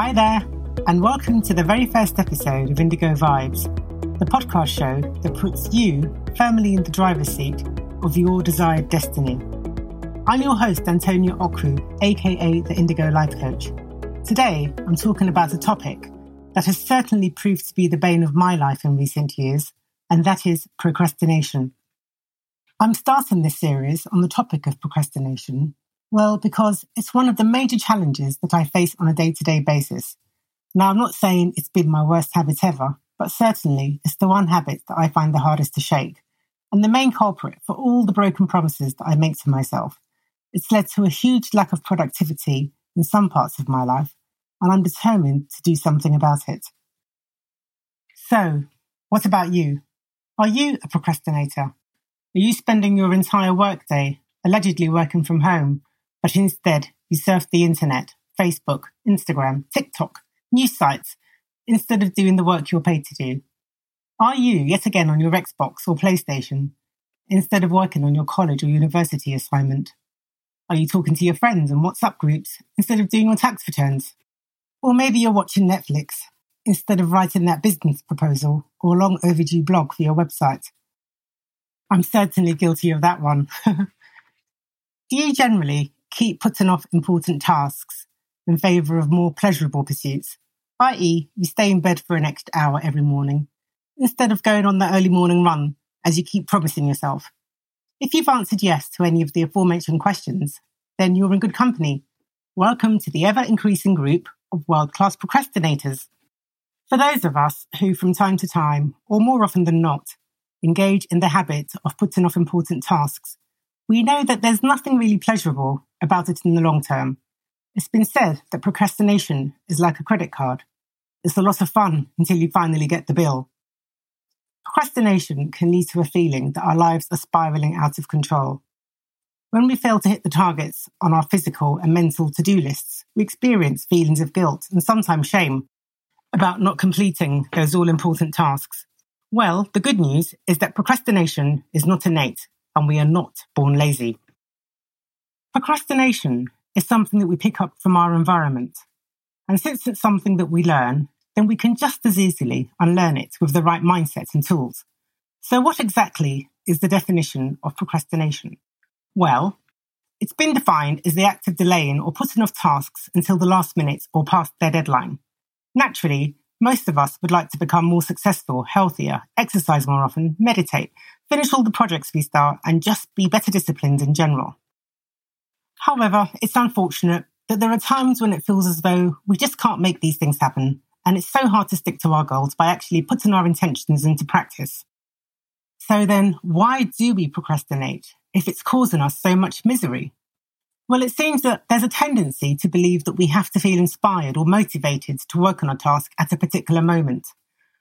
Hi there, and welcome to the very first episode of Indigo Vibes, the podcast show that puts you firmly in the driver's seat of your desired destiny. I'm your host, Antonia Okru, aka the Indigo Life Coach. Today, I'm talking about a topic that has certainly proved to be the bane of my life in recent years, and that is procrastination. I'm starting this series on the topic of procrastination well, because it's one of the major challenges that I face on a day to day basis. Now, I'm not saying it's been my worst habit ever, but certainly it's the one habit that I find the hardest to shake, and the main culprit for all the broken promises that I make to myself. It's led to a huge lack of productivity in some parts of my life, and I'm determined to do something about it. So, what about you? Are you a procrastinator? Are you spending your entire workday allegedly working from home but instead you surf the internet, Facebook, Instagram, TikTok, news sites, instead of doing the work you're paid to do? Are you yet again on your Xbox or PlayStation instead of working on your college or university assignment? Are you talking to your friends in WhatsApp groups instead of doing your tax returns? Or maybe you're watching Netflix instead of writing that business proposal or a long overdue blog for your website. I'm certainly guilty of that one. Do you generally keep putting off important tasks in favour of more pleasurable pursuits, i.e., you stay in bed for an extra hour every morning instead of going on the early morning run as you keep promising yourself. If you've answered yes to any of the aforementioned questions, then you're in good company. Welcome to the ever increasing group of world class procrastinators. For those of us who, from time to time, or more often than not, engage in the habit of putting off important tasks, we know that there's nothing really pleasurable about it in the long term. It's been said that procrastination is like a credit card. It's a lot of fun until you finally get the bill. Procrastination can lead to a feeling that our lives are spiraling out of control. When we fail to hit the targets on our physical and mental to do lists, we experience feelings of guilt and sometimes shame about not completing those all important tasks. Well, the good news is that procrastination is not innate and we are not born lazy. Procrastination is something that we pick up from our environment. And since it's something that we learn, then we can just as easily unlearn it with the right mindset and tools. So, what exactly is the definition of procrastination? Well, it's been defined as the act of delaying or putting off tasks until the last minute or past their deadline. Naturally, most of us would like to become more successful, healthier, exercise more often, meditate, finish all the projects we start, and just be better disciplined in general. However, it's unfortunate that there are times when it feels as though we just can't make these things happen, and it's so hard to stick to our goals by actually putting our intentions into practice. So then, why do we procrastinate if it's causing us so much misery? Well, it seems that there's a tendency to believe that we have to feel inspired or motivated to work on a task at a particular moment.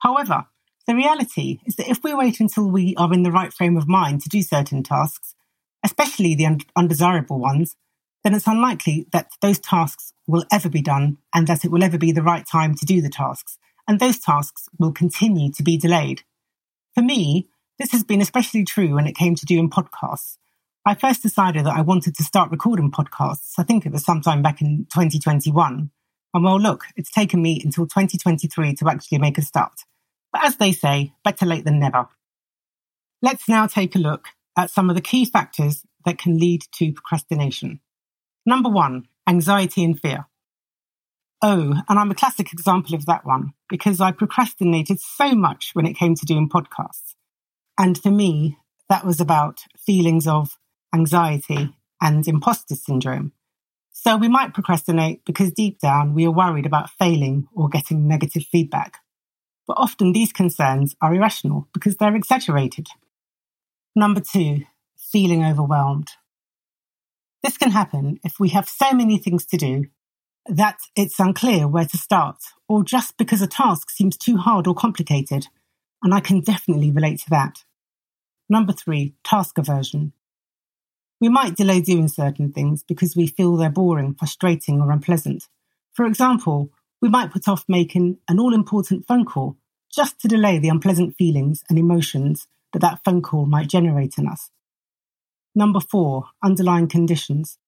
However, the reality is that if we wait until we are in the right frame of mind to do certain tasks, especially the un- undesirable ones, then it's unlikely that those tasks will ever be done and that it will ever be the right time to do the tasks. And those tasks will continue to be delayed. For me, this has been especially true when it came to doing podcasts. I first decided that I wanted to start recording podcasts. I think it was sometime back in 2021. And well, look, it's taken me until 2023 to actually make a start. But as they say, better late than never. Let's now take a look at some of the key factors that can lead to procrastination. Number one, anxiety and fear. Oh, and I'm a classic example of that one because I procrastinated so much when it came to doing podcasts. And for me, that was about feelings of anxiety and imposter syndrome. So we might procrastinate because deep down we are worried about failing or getting negative feedback. But often these concerns are irrational because they're exaggerated. Number two, feeling overwhelmed. This can happen if we have so many things to do that it's unclear where to start, or just because a task seems too hard or complicated. And I can definitely relate to that. Number three, task aversion. We might delay doing certain things because we feel they're boring, frustrating, or unpleasant. For example, we might put off making an all important phone call just to delay the unpleasant feelings and emotions that that phone call might generate in us. Number four, underlying conditions.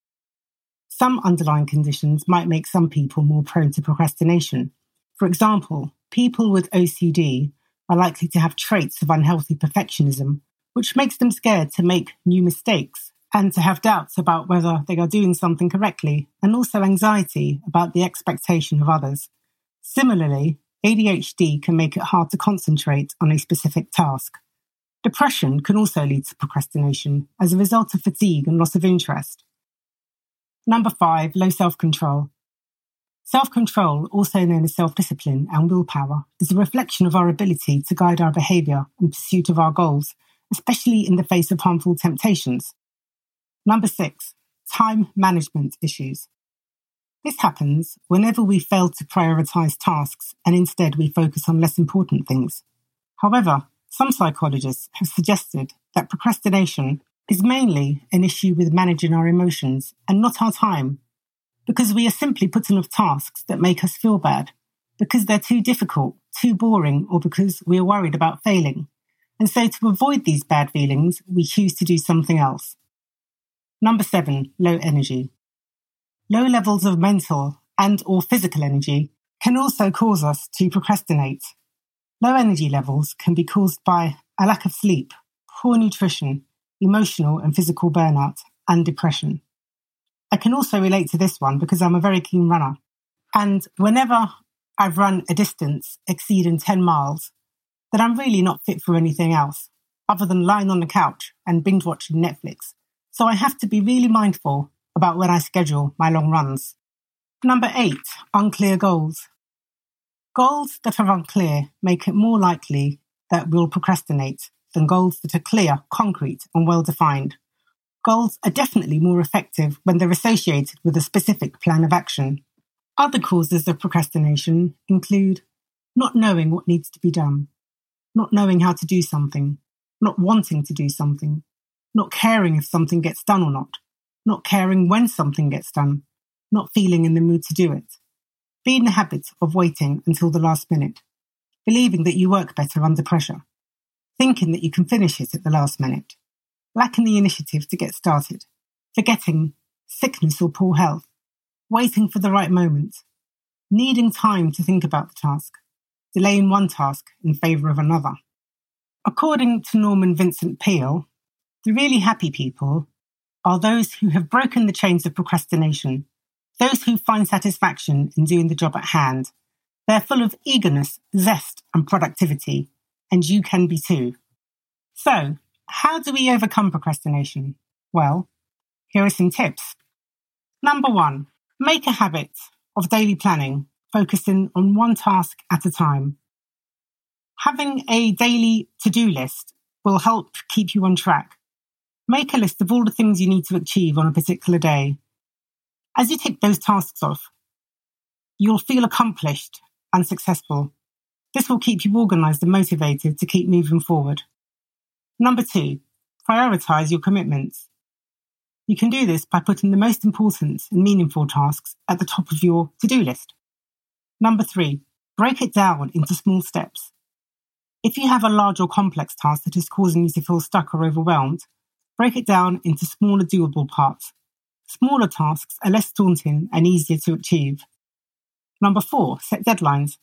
some underlying conditions might make some people more prone to procrastination. For example, people with OCD are likely to have traits of unhealthy perfectionism, which makes them scared to make new mistakes and to have doubts about whether they are doing something correctly, and also anxiety about the expectation of others. Similarly, ADHD can make it hard to concentrate on a specific task. Depression can also lead to procrastination as a result of fatigue and loss of interest. Number five, low self control. Self control, also known as self discipline and willpower, is a reflection of our ability to guide our behavior in pursuit of our goals, especially in the face of harmful temptations. Number six, time management issues. This happens whenever we fail to prioritize tasks and instead we focus on less important things. However, some psychologists have suggested that procrastination is mainly an issue with managing our emotions and not our time, because we are simply putting off tasks that make us feel bad, because they're too difficult, too boring, or because we are worried about failing. And so to avoid these bad feelings, we choose to do something else. Number seven, low energy. Low levels of mental and or physical energy can also cause us to procrastinate. Low energy levels can be caused by a lack of sleep, poor nutrition, emotional and physical burnout, and depression. I can also relate to this one because I'm a very keen runner. And whenever I've run a distance exceeding 10 miles, then I'm really not fit for anything else other than lying on the couch and binge watching Netflix so I have to be really mindful about when I schedule my long runs. Number eight, unclear goals. Goals that are unclear make it more likely that we'll procrastinate than goals that are clear, concrete, and well defined. Goals are definitely more effective when they're associated with a specific plan of action. Other causes of procrastination include not knowing what needs to be done, not knowing how to do something, not wanting to do something, not caring if something gets done or not, not caring when something gets done, not feeling in the mood to do it, be in the habit of waiting until the last minute, believing that you work better under pressure, thinking that you can finish it at the last minute, lacking the initiative to get started, forgetting sickness or poor health, waiting for the right moment, needing time to think about the task, delaying one task in favour of another. According to Norman Vincent Peale, the really happy people are those who have broken the chains of procrastination, those who find satisfaction in doing the job at hand. They're full of eagerness, zest, and productivity, and you can be too. So, how do we overcome procrastination? Well, here are some tips. Number one, make a habit of daily planning, focusing on one task at a time. Having a daily to do list will help keep you on track Make a list of all the things you need to achieve on a particular day. As you tick those tasks off, you'll feel accomplished and successful. This will keep you organized and motivated to keep moving forward. Number two, prioritize your commitments. You can do this by putting the most important and meaningful tasks at the top of your to do list. Number three, break it down into small steps. If you have a large or complex task that is causing you to feel stuck or overwhelmed, Break it down into smaller doable parts. Smaller tasks are less daunting and easier to achieve. Number four, set deadlines.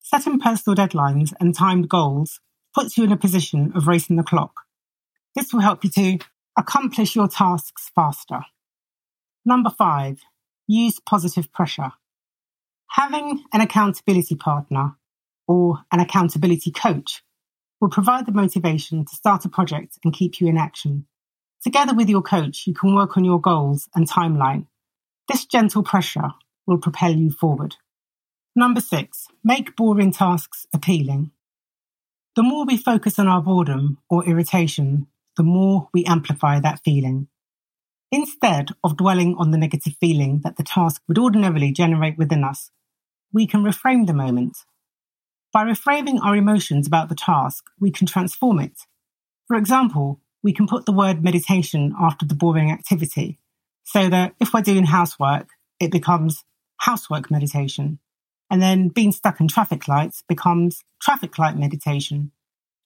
Setting personal deadlines and timed goals puts you in a position of racing the clock. This will help you to accomplish your tasks faster. Number five, use positive pressure. Having an accountability partner or an accountability coach will provide the motivation to start a project and keep you in action. Together with your coach, you can work on your goals and timeline. This gentle pressure will propel you forward. Number six, make boring tasks appealing. The more we focus on our boredom or irritation, the more we amplify that feeling. Instead of dwelling on the negative feeling that the task would ordinarily generate within us, we can reframe the moment by reframing our emotions about the task, we can transform it. For example, we can put the word meditation after the boring activity so that if we're doing housework, it becomes housework meditation. And then being stuck in traffic lights becomes traffic light meditation.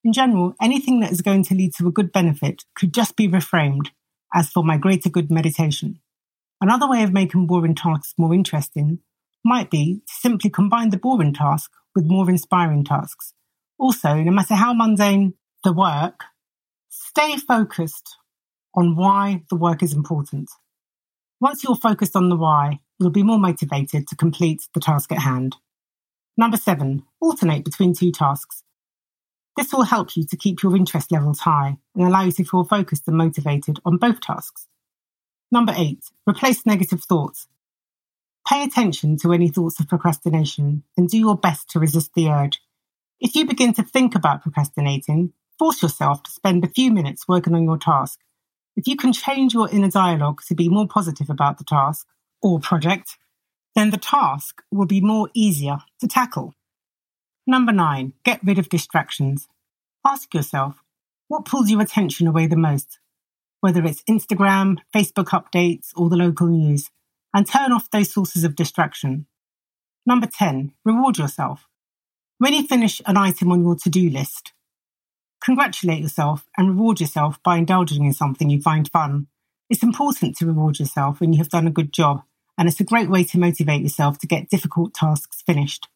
In general, anything that is going to lead to a good benefit could just be reframed as for my greater good meditation. Another way of making boring tasks more interesting might be to simply combine the boring task with more inspiring tasks. Also, no matter how mundane the work, stay focused on why the work is important. Once you're focused on the why, you'll be more motivated to complete the task at hand. Number seven, alternate between two tasks. This will help you to keep your interest levels high and allow you to feel focused and motivated on both tasks. Number eight, replace negative thoughts. Pay attention to any thoughts of procrastination and do your best to resist the urge. If you begin to think about procrastinating, force yourself to spend a few minutes working on your task. If you can change your inner dialogue to be more positive about the task or project, then the task will be more easier to tackle. Number nine, get rid of distractions. Ask yourself, what pulls your attention away the most? Whether it's Instagram, Facebook updates, or the local news, and turn off those sources of distraction. Number 10, reward yourself. When you finish an item on your to do list, congratulate yourself and reward yourself by indulging in something you find fun. It's important to reward yourself when you have done a good job, and it's a great way to motivate yourself to get difficult tasks finished.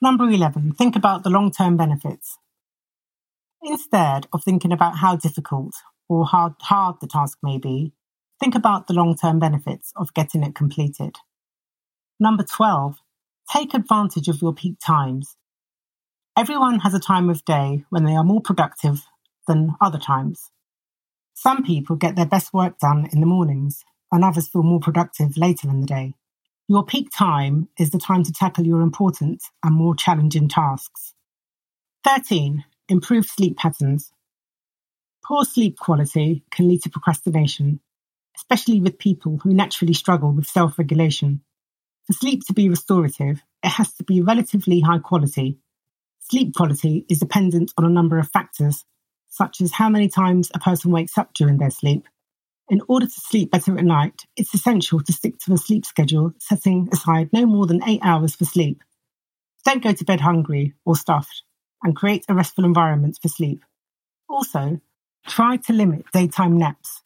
Number 11, think about the long term benefits. Instead of thinking about how difficult or how hard the task may be, think about the long term benefits of getting it completed. Number 12, take advantage of your peak times. Everyone has a time of day when they are more productive than other times. Some people get their best work done in the mornings, and others feel more productive later in the day. Your peak time is the time to tackle your important and more challenging tasks. 13. Improve sleep patterns. Poor sleep quality can lead to procrastination, especially with people who naturally struggle with self regulation. For sleep to be restorative, it has to be relatively high quality. Sleep quality is dependent on a number of factors, such as how many times a person wakes up during their sleep, in order to sleep better at night, it's essential to stick to a sleep schedule, setting aside no more than eight hours for sleep. Don't go to bed hungry or stuffed, and create a restful environment for sleep. Also, try to limit daytime naps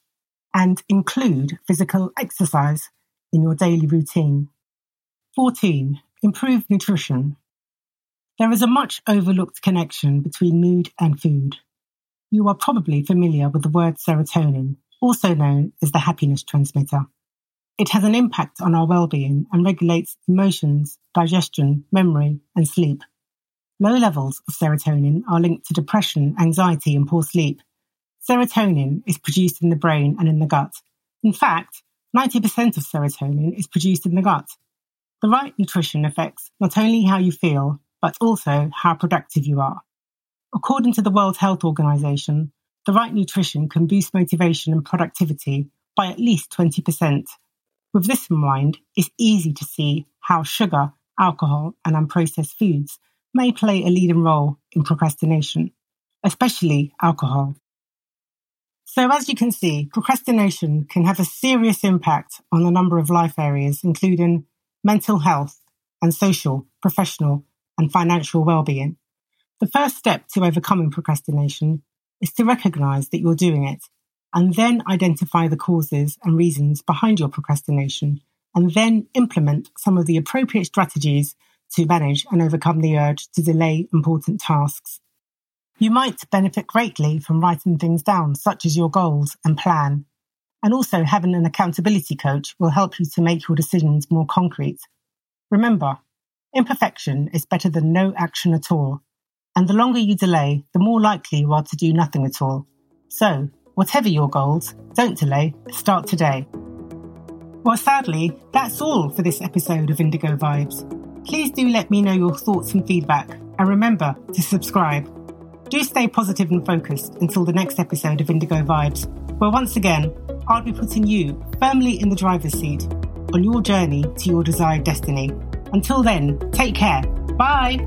and include physical exercise in your daily routine. 14. Improve nutrition. There is a much overlooked connection between mood and food. You are probably familiar with the word serotonin, also known as the happiness transmitter. It has an impact on our well-being and regulates emotions, digestion, memory, and sleep. Low levels of serotonin are linked to depression, anxiety, and poor sleep. Serotonin is produced in the brain and in the gut. In fact, 90% of serotonin is produced in the gut. The right nutrition affects not only how you feel, but also how productive you are. According to the World Health Organization, the right nutrition can boost motivation and productivity by at least 20%. With this in mind, it's easy to see how sugar, alcohol, and unprocessed foods may play a leading role in procrastination, especially alcohol. So, as you can see, procrastination can have a serious impact on a number of life areas, including mental health and social, professional, and financial well-being. The first step to overcoming procrastination is to recognize that you're doing it and then identify the causes and reasons behind your procrastination and then implement some of the appropriate strategies to manage and overcome the urge to delay important tasks. You might benefit greatly from writing things down, such as your goals and plan. And also having an accountability coach will help you to make your decisions more concrete. Remember, imperfection is better than no action at all. And the longer you delay, the more likely you are to do nothing at all. So, whatever your goals, don't delay, start today. Well, sadly, that's all for this episode of Indigo Vibes. Please do let me know your thoughts and feedback, and remember to subscribe. Do stay positive and focused until the next episode of Indigo Vibes, where once again, I'll be putting you firmly in the driver's seat on your journey to your desired destiny. Until then, take care. Bye.